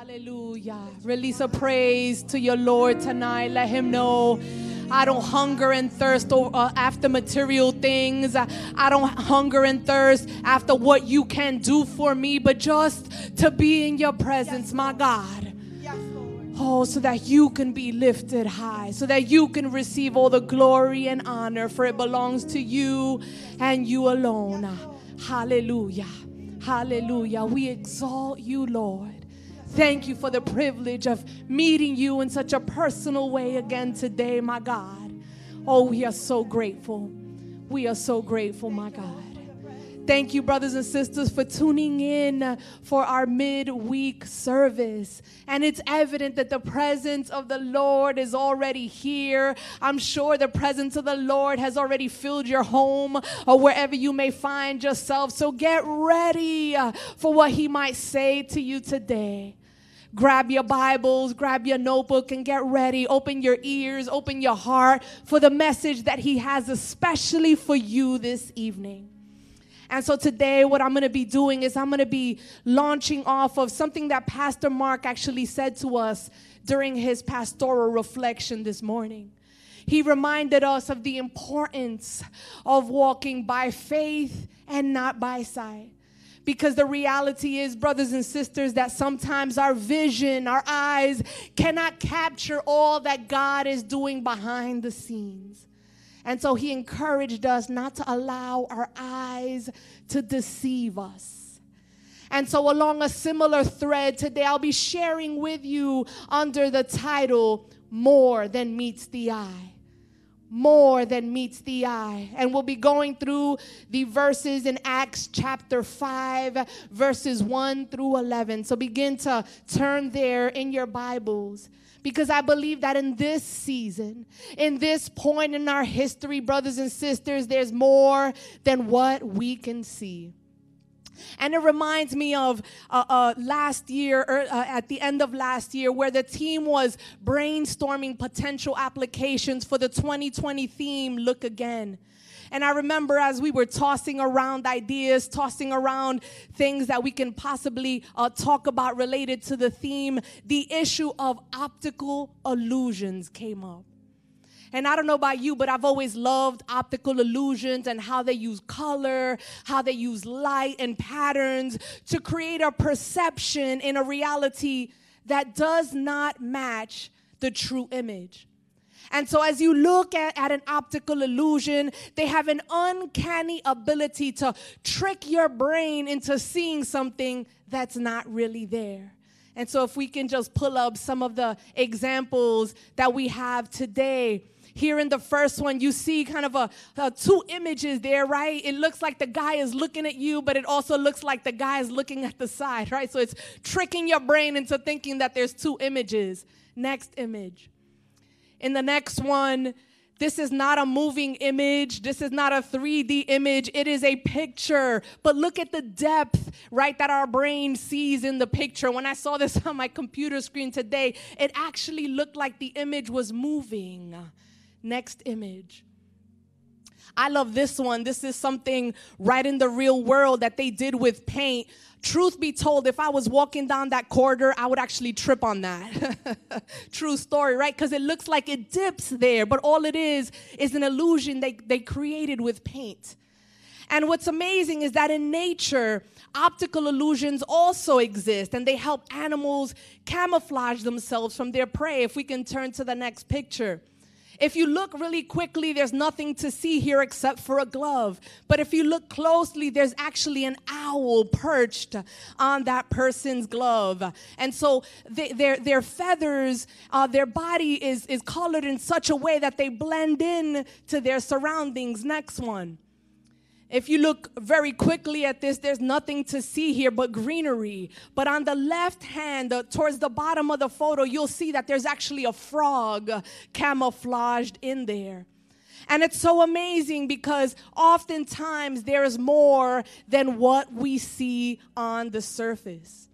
Hallelujah. Release a praise to your Lord tonight. Let him know I don't hunger and thirst uh, after material things. I don't hunger and thirst after what you can do for me, but just to be in your presence, my God. Oh, so that you can be lifted high, so that you can receive all the glory and honor, for it belongs to you and you alone. Hallelujah. Hallelujah. We exalt you, Lord. Thank you for the privilege of meeting you in such a personal way again today, my God. Oh, we are so grateful. We are so grateful, my God. Thank you, brothers and sisters, for tuning in for our midweek service. And it's evident that the presence of the Lord is already here. I'm sure the presence of the Lord has already filled your home or wherever you may find yourself. So get ready for what He might say to you today grab your Bibles, grab your notebook, and get ready. Open your ears, open your heart for the message that He has especially for you this evening. And so today, what I'm going to be doing is I'm going to be launching off of something that Pastor Mark actually said to us during his pastoral reflection this morning. He reminded us of the importance of walking by faith and not by sight. Because the reality is, brothers and sisters, that sometimes our vision, our eyes cannot capture all that God is doing behind the scenes. And so he encouraged us not to allow our eyes to deceive us. And so, along a similar thread today, I'll be sharing with you under the title More Than Meets the Eye more than meets the eye. And we'll be going through the verses in Acts chapter 5, verses 1 through 11. So begin to turn there in your Bibles. Because I believe that in this season, in this point in our history, brothers and sisters, there's more than what we can see. And it reminds me of uh, uh, last year, or, er, uh, at the end of last year, where the team was brainstorming potential applications for the 2020 theme, Look Again. And I remember as we were tossing around ideas, tossing around things that we can possibly uh, talk about related to the theme, the issue of optical illusions came up. And I don't know about you, but I've always loved optical illusions and how they use color, how they use light and patterns to create a perception in a reality that does not match the true image. And so, as you look at, at an optical illusion, they have an uncanny ability to trick your brain into seeing something that's not really there. And so, if we can just pull up some of the examples that we have today, here in the first one, you see kind of a, a, two images there, right? It looks like the guy is looking at you, but it also looks like the guy is looking at the side, right? So it's tricking your brain into thinking that there's two images. Next image. In the next one, this is not a moving image. This is not a 3D image. It is a picture. But look at the depth, right, that our brain sees in the picture. When I saw this on my computer screen today, it actually looked like the image was moving. Next image. I love this one. This is something right in the real world that they did with paint. Truth be told, if I was walking down that corridor, I would actually trip on that. True story, right? Because it looks like it dips there, but all it is is an illusion they, they created with paint. And what's amazing is that in nature, optical illusions also exist and they help animals camouflage themselves from their prey. If we can turn to the next picture. If you look really quickly, there's nothing to see here except for a glove. But if you look closely, there's actually an owl perched on that person's glove. And so they, their, their feathers, uh, their body is, is colored in such a way that they blend in to their surroundings. Next one. If you look very quickly at this, there's nothing to see here but greenery. But on the left hand, uh, towards the bottom of the photo, you'll see that there's actually a frog camouflaged in there. And it's so amazing because oftentimes there is more than what we see on the surface.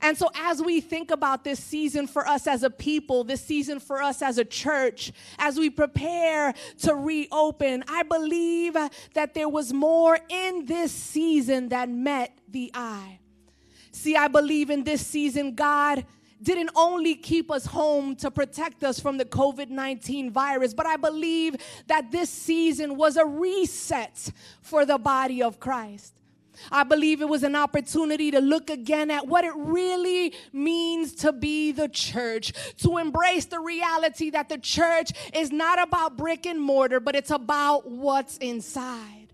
And so, as we think about this season for us as a people, this season for us as a church, as we prepare to reopen, I believe that there was more in this season that met the eye. See, I believe in this season, God didn't only keep us home to protect us from the COVID 19 virus, but I believe that this season was a reset for the body of Christ. I believe it was an opportunity to look again at what it really means to be the church, to embrace the reality that the church is not about brick and mortar, but it's about what's inside.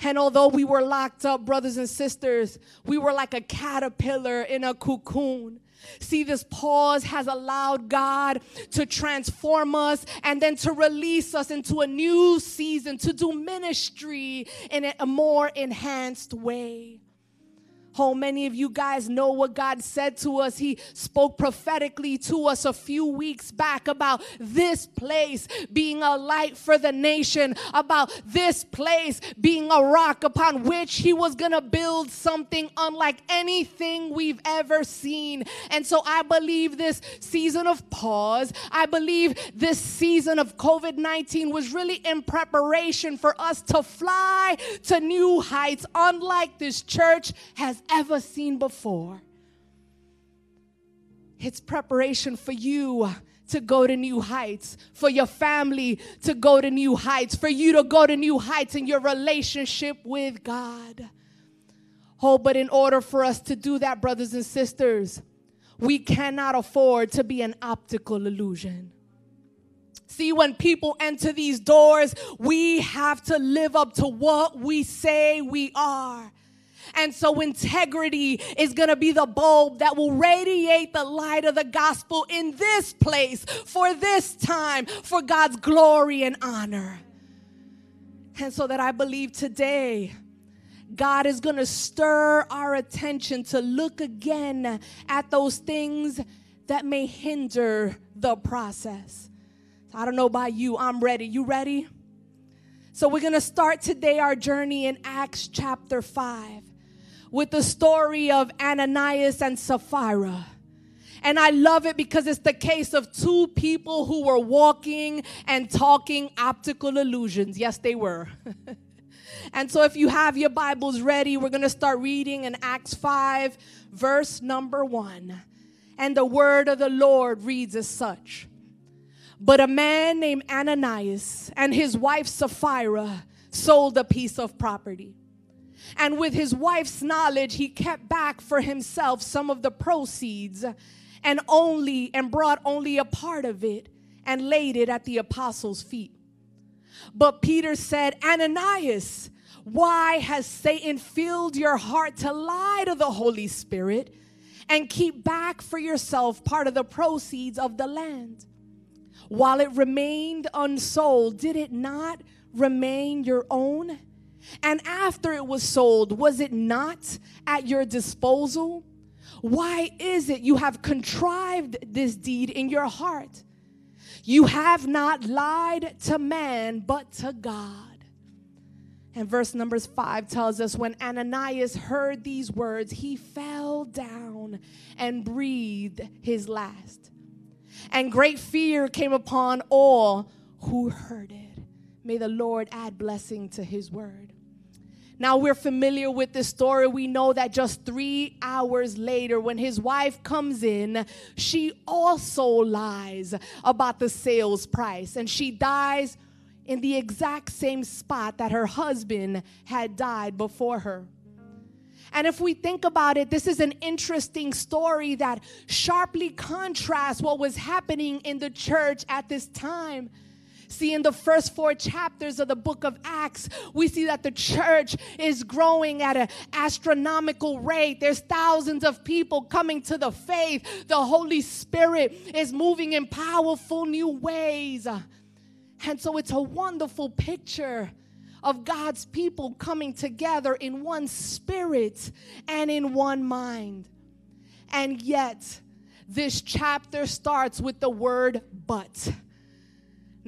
And although we were locked up, brothers and sisters, we were like a caterpillar in a cocoon. See, this pause has allowed God to transform us and then to release us into a new season to do ministry in a more enhanced way. Oh, many of you guys know what God said to us. He spoke prophetically to us a few weeks back about this place being a light for the nation, about this place being a rock upon which He was going to build something unlike anything we've ever seen. And so I believe this season of pause, I believe this season of COVID 19 was really in preparation for us to fly to new heights, unlike this church has ever seen before. It's preparation for you to go to new heights, for your family to go to new heights, for you to go to new heights in your relationship with God. Oh, but in order for us to do that, brothers and sisters, we cannot afford to be an optical illusion. See, when people enter these doors, we have to live up to what we say we are. And so integrity is going to be the bulb that will radiate the light of the gospel in this place for this time for God's glory and honor. And so that I believe today, God is going to stir our attention to look again at those things that may hinder the process. I don't know about you, I'm ready. You ready? So we're going to start today our journey in Acts chapter 5 with the story of Ananias and Sapphira. And I love it because it's the case of two people who were walking and talking optical illusions. Yes, they were. and so if you have your Bibles ready, we're going to start reading in Acts 5, verse number 1. And the word of the Lord reads as such But a man named Ananias and his wife Sapphira sold a piece of property. And with his wife's knowledge, he kept back for himself some of the proceeds and only and brought only a part of it and laid it at the apostles' feet. But Peter said, Ananias, why has Satan filled your heart to lie to the Holy Spirit and keep back for yourself part of the proceeds of the land? While it remained unsold, did it not remain your own? And after it was sold, was it not at your disposal? Why is it you have contrived this deed in your heart? You have not lied to man, but to God. And verse numbers five tells us when Ananias heard these words, he fell down and breathed his last. And great fear came upon all who heard it. May the Lord add blessing to his word. Now we're familiar with this story. We know that just three hours later, when his wife comes in, she also lies about the sales price and she dies in the exact same spot that her husband had died before her. And if we think about it, this is an interesting story that sharply contrasts what was happening in the church at this time. See, in the first four chapters of the book of Acts, we see that the church is growing at an astronomical rate. There's thousands of people coming to the faith. The Holy Spirit is moving in powerful new ways. And so it's a wonderful picture of God's people coming together in one spirit and in one mind. And yet, this chapter starts with the word but.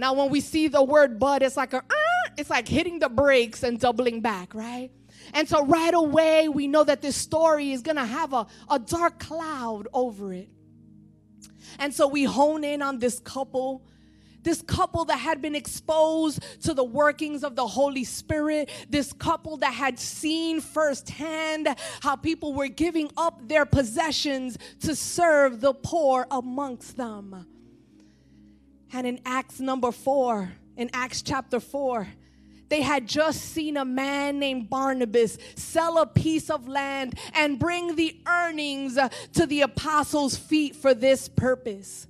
Now, when we see the word but, it's like a, uh, it's like hitting the brakes and doubling back, right? And so right away, we know that this story is gonna have a, a dark cloud over it. And so we hone in on this couple This couple that had been exposed to the workings of the Holy Spirit, this couple that had seen firsthand how people were giving up their possessions to serve the poor amongst them. And in Acts number four, in Acts chapter four, they had just seen a man named Barnabas sell a piece of land and bring the earnings to the apostles' feet for this purpose.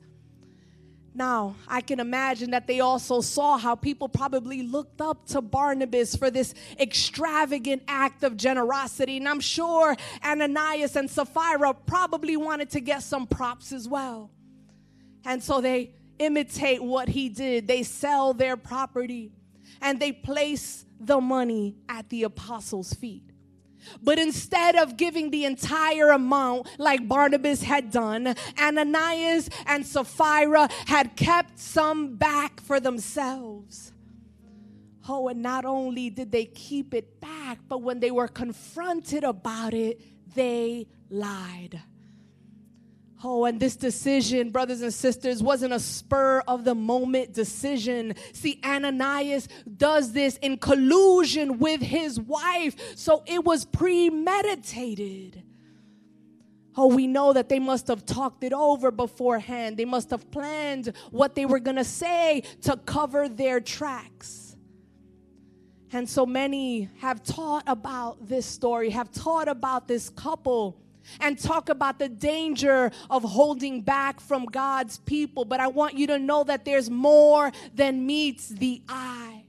Now, I can imagine that they also saw how people probably looked up to Barnabas for this extravagant act of generosity. And I'm sure Ananias and Sapphira probably wanted to get some props as well. And so they imitate what he did. They sell their property and they place the money at the apostles' feet. But instead of giving the entire amount like Barnabas had done, Ananias and Sapphira had kept some back for themselves. Oh, and not only did they keep it back, but when they were confronted about it, they lied. Oh, and this decision, brothers and sisters, wasn't a spur of the moment decision. See, Ananias does this in collusion with his wife, so it was premeditated. Oh, we know that they must have talked it over beforehand. They must have planned what they were going to say to cover their tracks. And so many have taught about this story, have taught about this couple and talk about the danger of holding back from God's people. But I want you to know that there's more than meets the eye.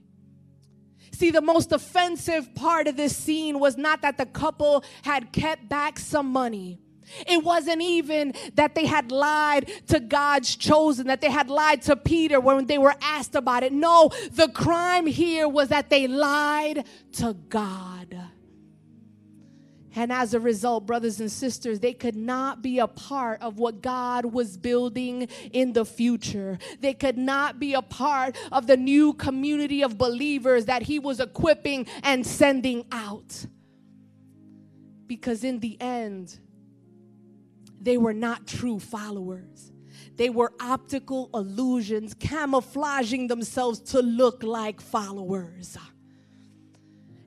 See, the most offensive part of this scene was not that the couple had kept back some money. It wasn't even that they had lied to God's chosen, that they had lied to Peter when they were asked about it. No, the crime here was that they lied to God. And as a result, brothers and sisters, they could not be a part of what God was building in the future. They could not be a part of the new community of believers that He was equipping and sending out. Because in the end, they were not true followers. They were optical illusions, camouflaging themselves to look like followers.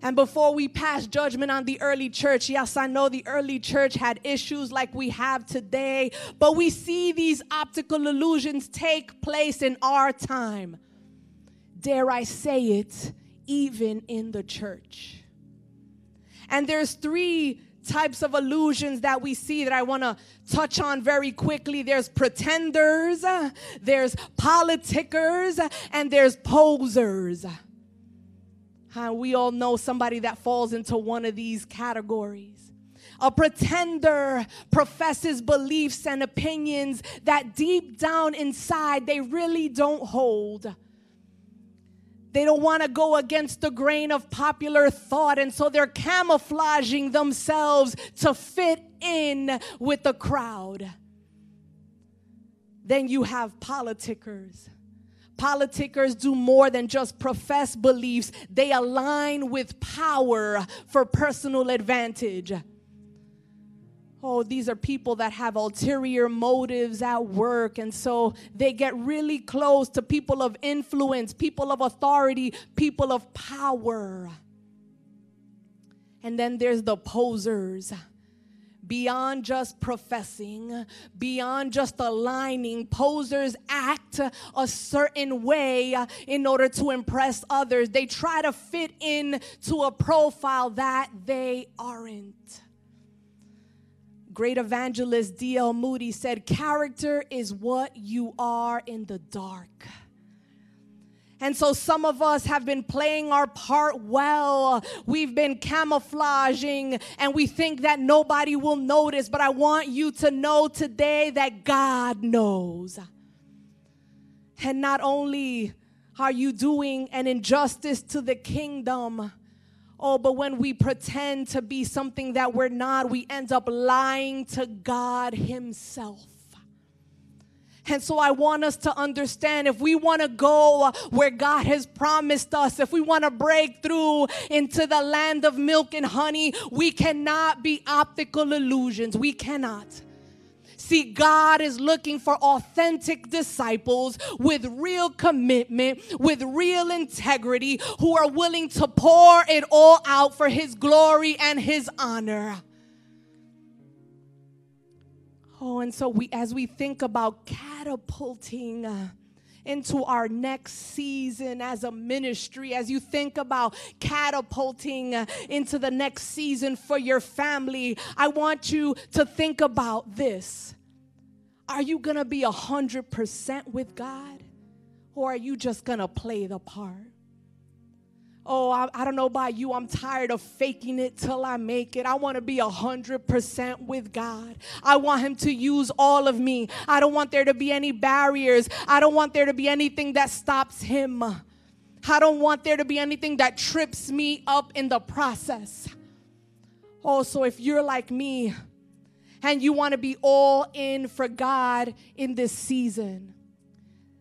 And before we pass judgment on the early church, yes, I know the early church had issues like we have today, but we see these optical illusions take place in our time. Dare I say it, even in the church. And there's three types of illusions that we see that I want to touch on very quickly. There's pretenders, there's politickers, and there's posers. We all know somebody that falls into one of these categories. A pretender professes beliefs and opinions that deep down inside they really don't hold. They don't want to go against the grain of popular thought, and so they're camouflaging themselves to fit in with the crowd. Then you have politickers Politickers do more than just profess beliefs, they align with power for personal advantage. Oh, these are people that have ulterior motives at work. And so they get really close to people of influence, people of authority, people of power. And then there's the posers beyond just professing, beyond just aligning. Posers act a certain way in order to impress others. They try to fit in to a profile that they aren't. Great evangelist D.L. Moody said, Character is what you are in the dark. And so some of us have been playing our part well. We've been camouflaging and we think that nobody will notice. But I want you to know today that God knows. And not only are you doing an injustice to the kingdom, oh, but when we pretend to be something that we're not, we end up lying to God Himself. And so I want us to understand if we want to go where God has promised us, if we want to break through into the land of milk and honey, we cannot be optical illusions. We cannot. See, God is looking for authentic disciples with real commitment, with real integrity, who are willing to pour it all out for His glory and His honor. Oh, and so we, as we think about catapulting, uh, into our next season as a ministry, as you think about catapulting uh, into the next season for your family, I want you to think about this. Are you going to be 100% with God? Or are you just going to play the part? Oh, I, I, don't know about you. I'm tired of faking it till I make it. I want to be 100% with God. I want Him to use all of me. I don't want there to be any barriers. I don't want there to be anything that stops Him. I don't want there to be anything that trips me up in the process. Oh, so if you're like me and you want to be all in for God in this season,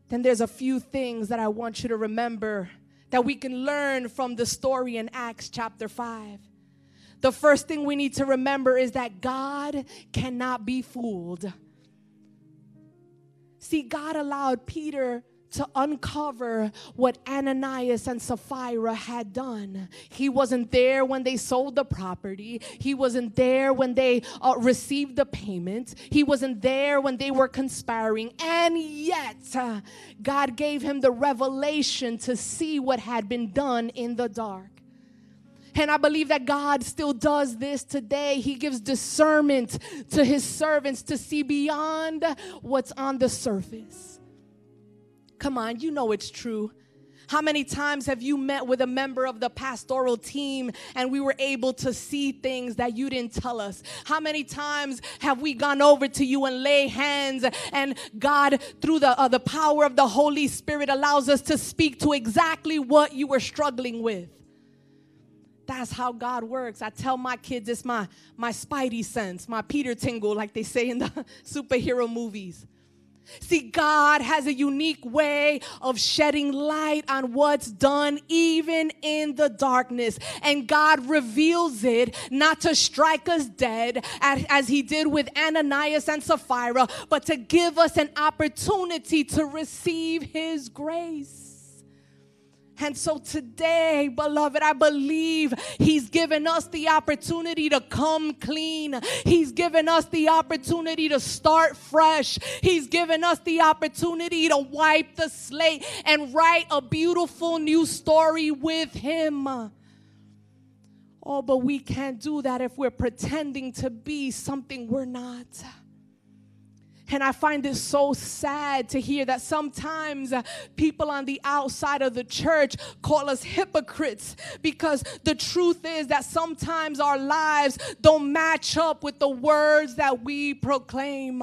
then there's a few things that I want you to remember that we can learn from the story in Acts chapter 5. The first thing we need to remember is that God cannot be fooled. See, God allowed Peter to uncover what Ananias and Sapphira had done. He wasn't there when they sold the property, he wasn't there when they uh, received the payment, he wasn't there when they were conspiring, and yet uh, God gave him the revelation to see what had been done in the dark. And I believe that God still does this today. He gives discernment to his servants to see beyond what's on the surface. Come on, you know it's true. How many times have you met with a member of the pastoral team and we were able to see things that you didn't tell us? How many times have we gone over to you and lay hands and God, through the, uh, the power of the Holy Spirit, allows us to speak to exactly what you were struggling with? That's how God works. I tell my kids it's my, my spidey sense, my Peter tingle, like they say in the superhero movies. See, God has a unique way of shedding light on what's done even in the darkness. And God reveals it not to strike us dead as, he did with Ananias and Sapphira, but to give us an opportunity to receive his grace. And so today, beloved, I believe He's given us the opportunity to come clean. He's given us the opportunity to start fresh. He's given us the opportunity to wipe the slate and write a beautiful new story with Him. Oh, but we can't do that if we're pretending to be something we're not. And I find it so sad to hear that sometimes uh, people on the outside of the church call us hypocrites because the truth is that sometimes our lives don't match up with the words that we proclaim.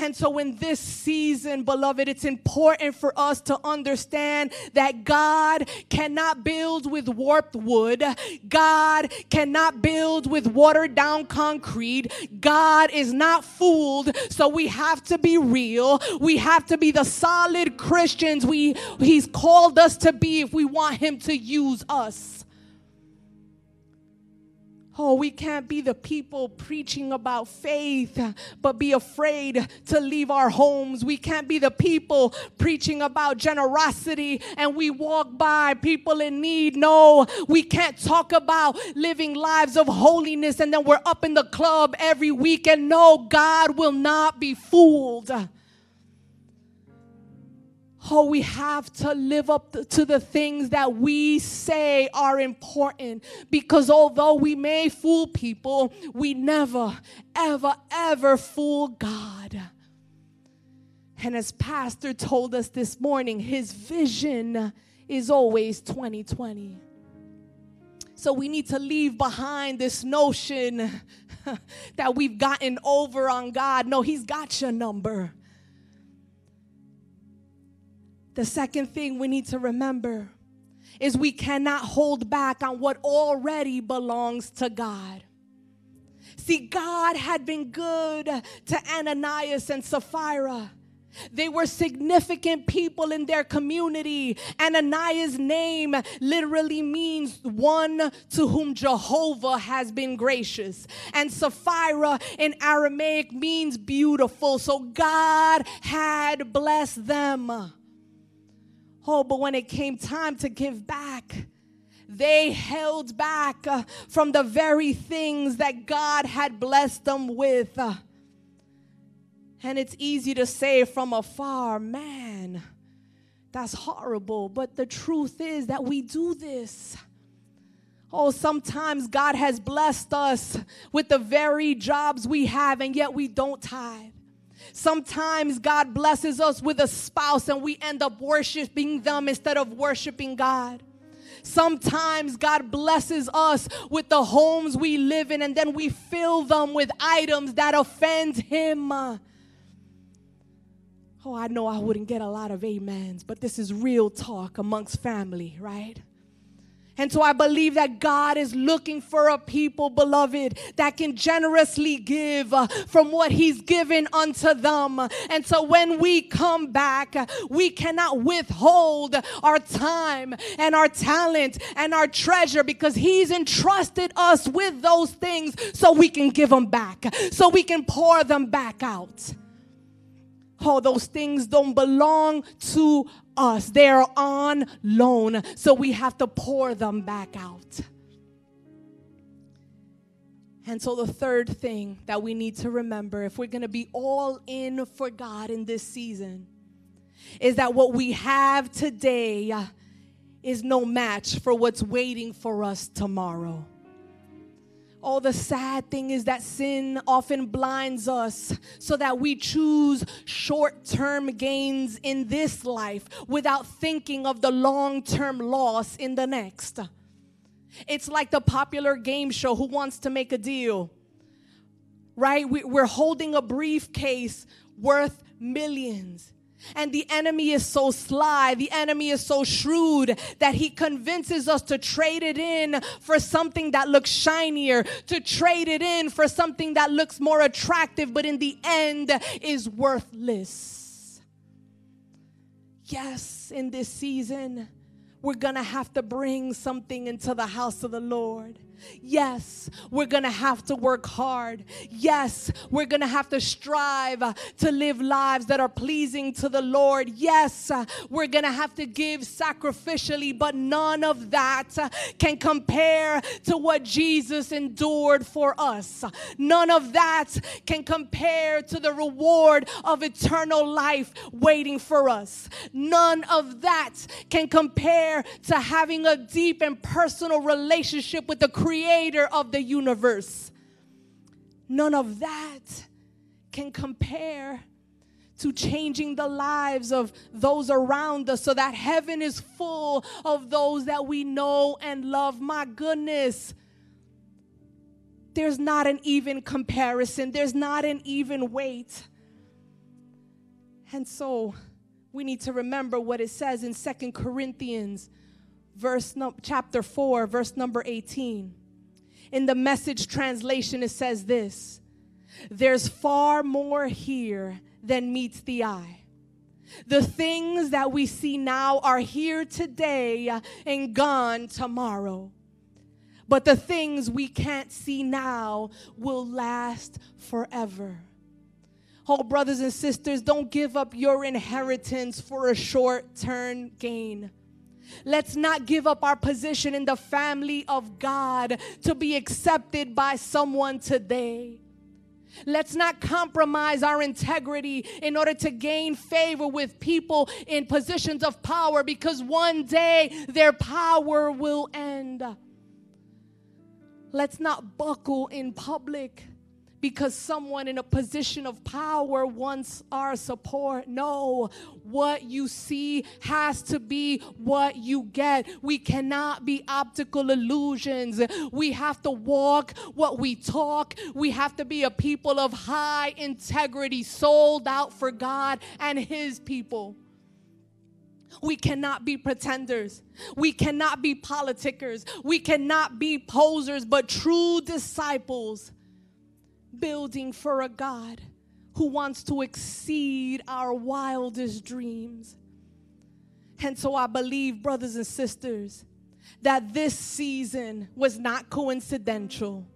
And so, in this season, beloved, it's important for us to understand that God cannot build with warped wood, God cannot build with watered down concrete. God is not fooled. So, we have to be real. We have to be the solid Christians we, He's called us to be if we want Him to use us. Oh, we can't be the people preaching about faith, but be afraid to leave our homes. We can't be the people preaching about generosity and we walk by people in need. No, we can't talk about living lives of holiness and then we're up in the club every weekend. No, God will not be fooled. Oh, we have to live up to the things that we say are important because although we may fool people, we never, ever, ever fool God. And as Pastor told us this morning, his vision is always 2020. So we need to leave behind this notion that we've gotten over on God. No, He's got your number. The second thing we need to remember is we cannot hold back on what already belongs to God. See, God had been good to Ananias and Sapphira. They were significant people in their community. Ananias' name literally means one to whom Jehovah has been gracious. And Sapphira in Aramaic means beautiful. So God had blessed them. Oh, but when it came time to give back, they held back uh, from the very things that God had blessed them with. Uh, and it's easy to say from afar, man, that's horrible. But the truth is that we do this. Oh, sometimes God has blessed us with the very jobs we have, and yet we don't tithe. Sometimes God blesses us with a spouse, and we end up worshiping them instead of worshiping God. Sometimes God blesses us with the homes we live in, and then we fill them with items that offend Him. Oh, I know I wouldn't get a lot of amens, but this is real talk amongst family, right? And so I believe that God is looking for a people, beloved, that can generously give uh, from what He's given unto them. And so when we come back, we cannot withhold our time and our talent and our treasure because He's entrusted us with those things so we can give them back, so we can pour them back out. Oh, those things don't belong to us. They're on loan. So we have to pour them back out. And so, the third thing that we need to remember if we're going to be all in for God in this season is that what we have today is no match for what's waiting for us tomorrow. Oh, the sad thing is that sin often blinds us so that we choose short term gains in this life without thinking of the long term loss in the next. It's like the popular game show Who Wants to Make a Deal, right? We're holding a briefcase worth millions. And the enemy is so sly, the enemy is so shrewd that he convinces us to trade it in for something that looks shinier, to trade it in for something that looks more attractive, but in the end is worthless. Yes, in this season, we're gonna have to bring something into the house of the Lord. Yes, we're gonna have to work hard. Yes, we're gonna have to strive to live lives that are pleasing to the Lord. Yes, we're gonna have to give sacrificially, but none of that can compare to what Jesus endured for us. None of that can compare to the reward of eternal life waiting for us. None of that can compare to having a deep and personal relationship with the creator of the universe. None of that can compare to changing the lives of those around us so that heaven is full of those that we know and love. My goodness. There's not an even comparison, there's not an even weight. And so we need to remember what it says in Second Corinthians verse no, chapter 4 verse number 18 in the message translation, it says this There's far more here than meets the eye. The things that we see now are here today and gone tomorrow. But the things we can't see now will last forever. Oh, brothers and sisters, don't give up your inheritance for a short term gain. Let's not give up our position in the family of God to be accepted by someone today. Let's not compromise our integrity in order to gain favor with people in positions of power because one day their power will end. Let's not buckle in public because someone in a position of power wants our support. No, what you see has to be what you get. We cannot be optical illusions. We have to walk what we talk. We have to be a people of high integrity, sold out for God and His people. We cannot be pretenders. We cannot be politickers. We cannot be posers, but true disciples building for a God who wants to exceed our wildest dreams. And so I believe, brothers and sisters, that this season was not coincidental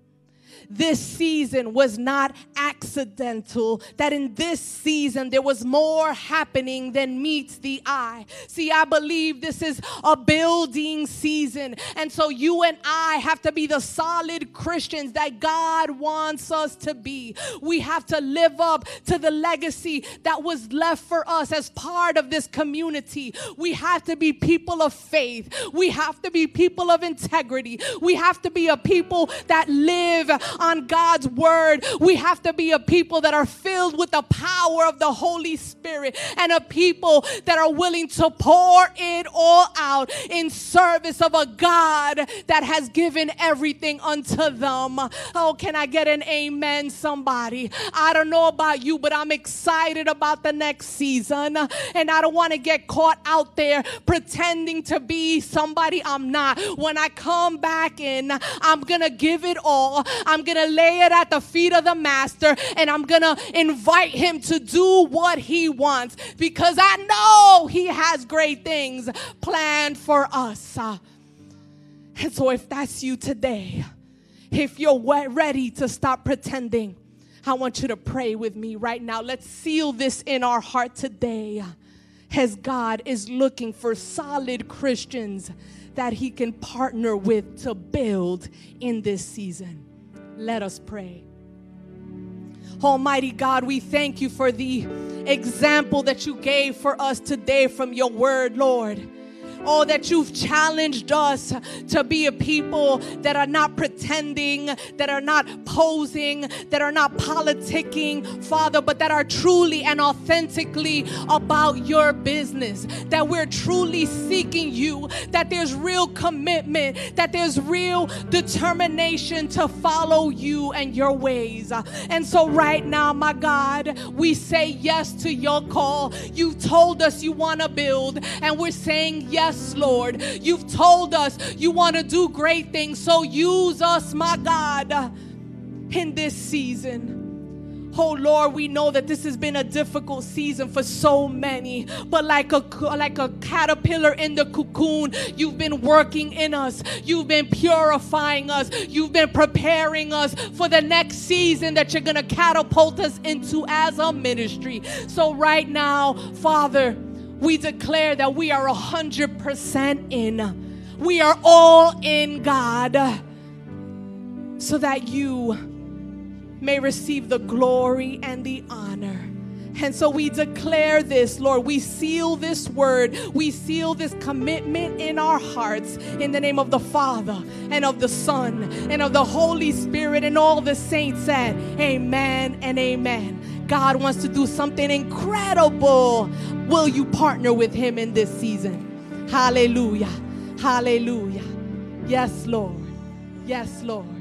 this season was not accidental, that in this season there was more happening than meets the eye. See, I believe this is a building season. And so you and I have to be the solid Christians that God wants us to be. We have to live up to the legacy that was left for us as part of this community. We have to be people of faith. We have to be people of integrity. We have to be a people that live on God's word. We have to be a people that are filled with the power of the Holy Spirit and a people that are willing to pour it all out in service of a God that has given everything unto them. Oh, can I get an amen, somebody? I don't know about you, but I'm excited about the next season. And I don't want to get caught out there pretending to be somebody I'm not. When I come back in, I'm going to give it all. I'm going to lay it at the feet of the master and I'm going to invite him to do what he wants because I know he has great things planned for us. And so, if that's you today, if you're ready to stop pretending, I want you to pray with me right now. Let's seal this in our heart today as God is looking for solid Christians that He can partner with to build in this season. Let us pray. Almighty God, we thank you for the example that you gave for us today from your word, Lord. Oh, that you've challenged us to be a people that are not pretending, that are not posing, that are not politicking, Father, but that are truly and authentically about your business. That we're truly seeking you, that there's real commitment, that there's real determination to follow you and your ways. And so, right now, my God, we say yes to your call. You've told us you want to build, and we're saying yes Lord. You've told us you want to do great things. So use us, my God, in this season. Oh Lord, we know that this has been a difficult season for so many, but like a like a caterpillar in the cocoon, you've been working in us. You've been purifying us. You've been preparing us for the next season that you're going to catapult us into as a ministry. So right now, Father, we declare that we are 100% in. We are all in God so that you may receive the glory and the honor. And so we declare this, Lord. We seal this word. We seal this commitment in our hearts in the name of the Father and of the Son and of the Holy Spirit. And all the saints said, Amen and Amen. God wants to do something incredible. Will you partner with Him in this season? Hallelujah. Hallelujah. Yes, Lord. Yes, Lord.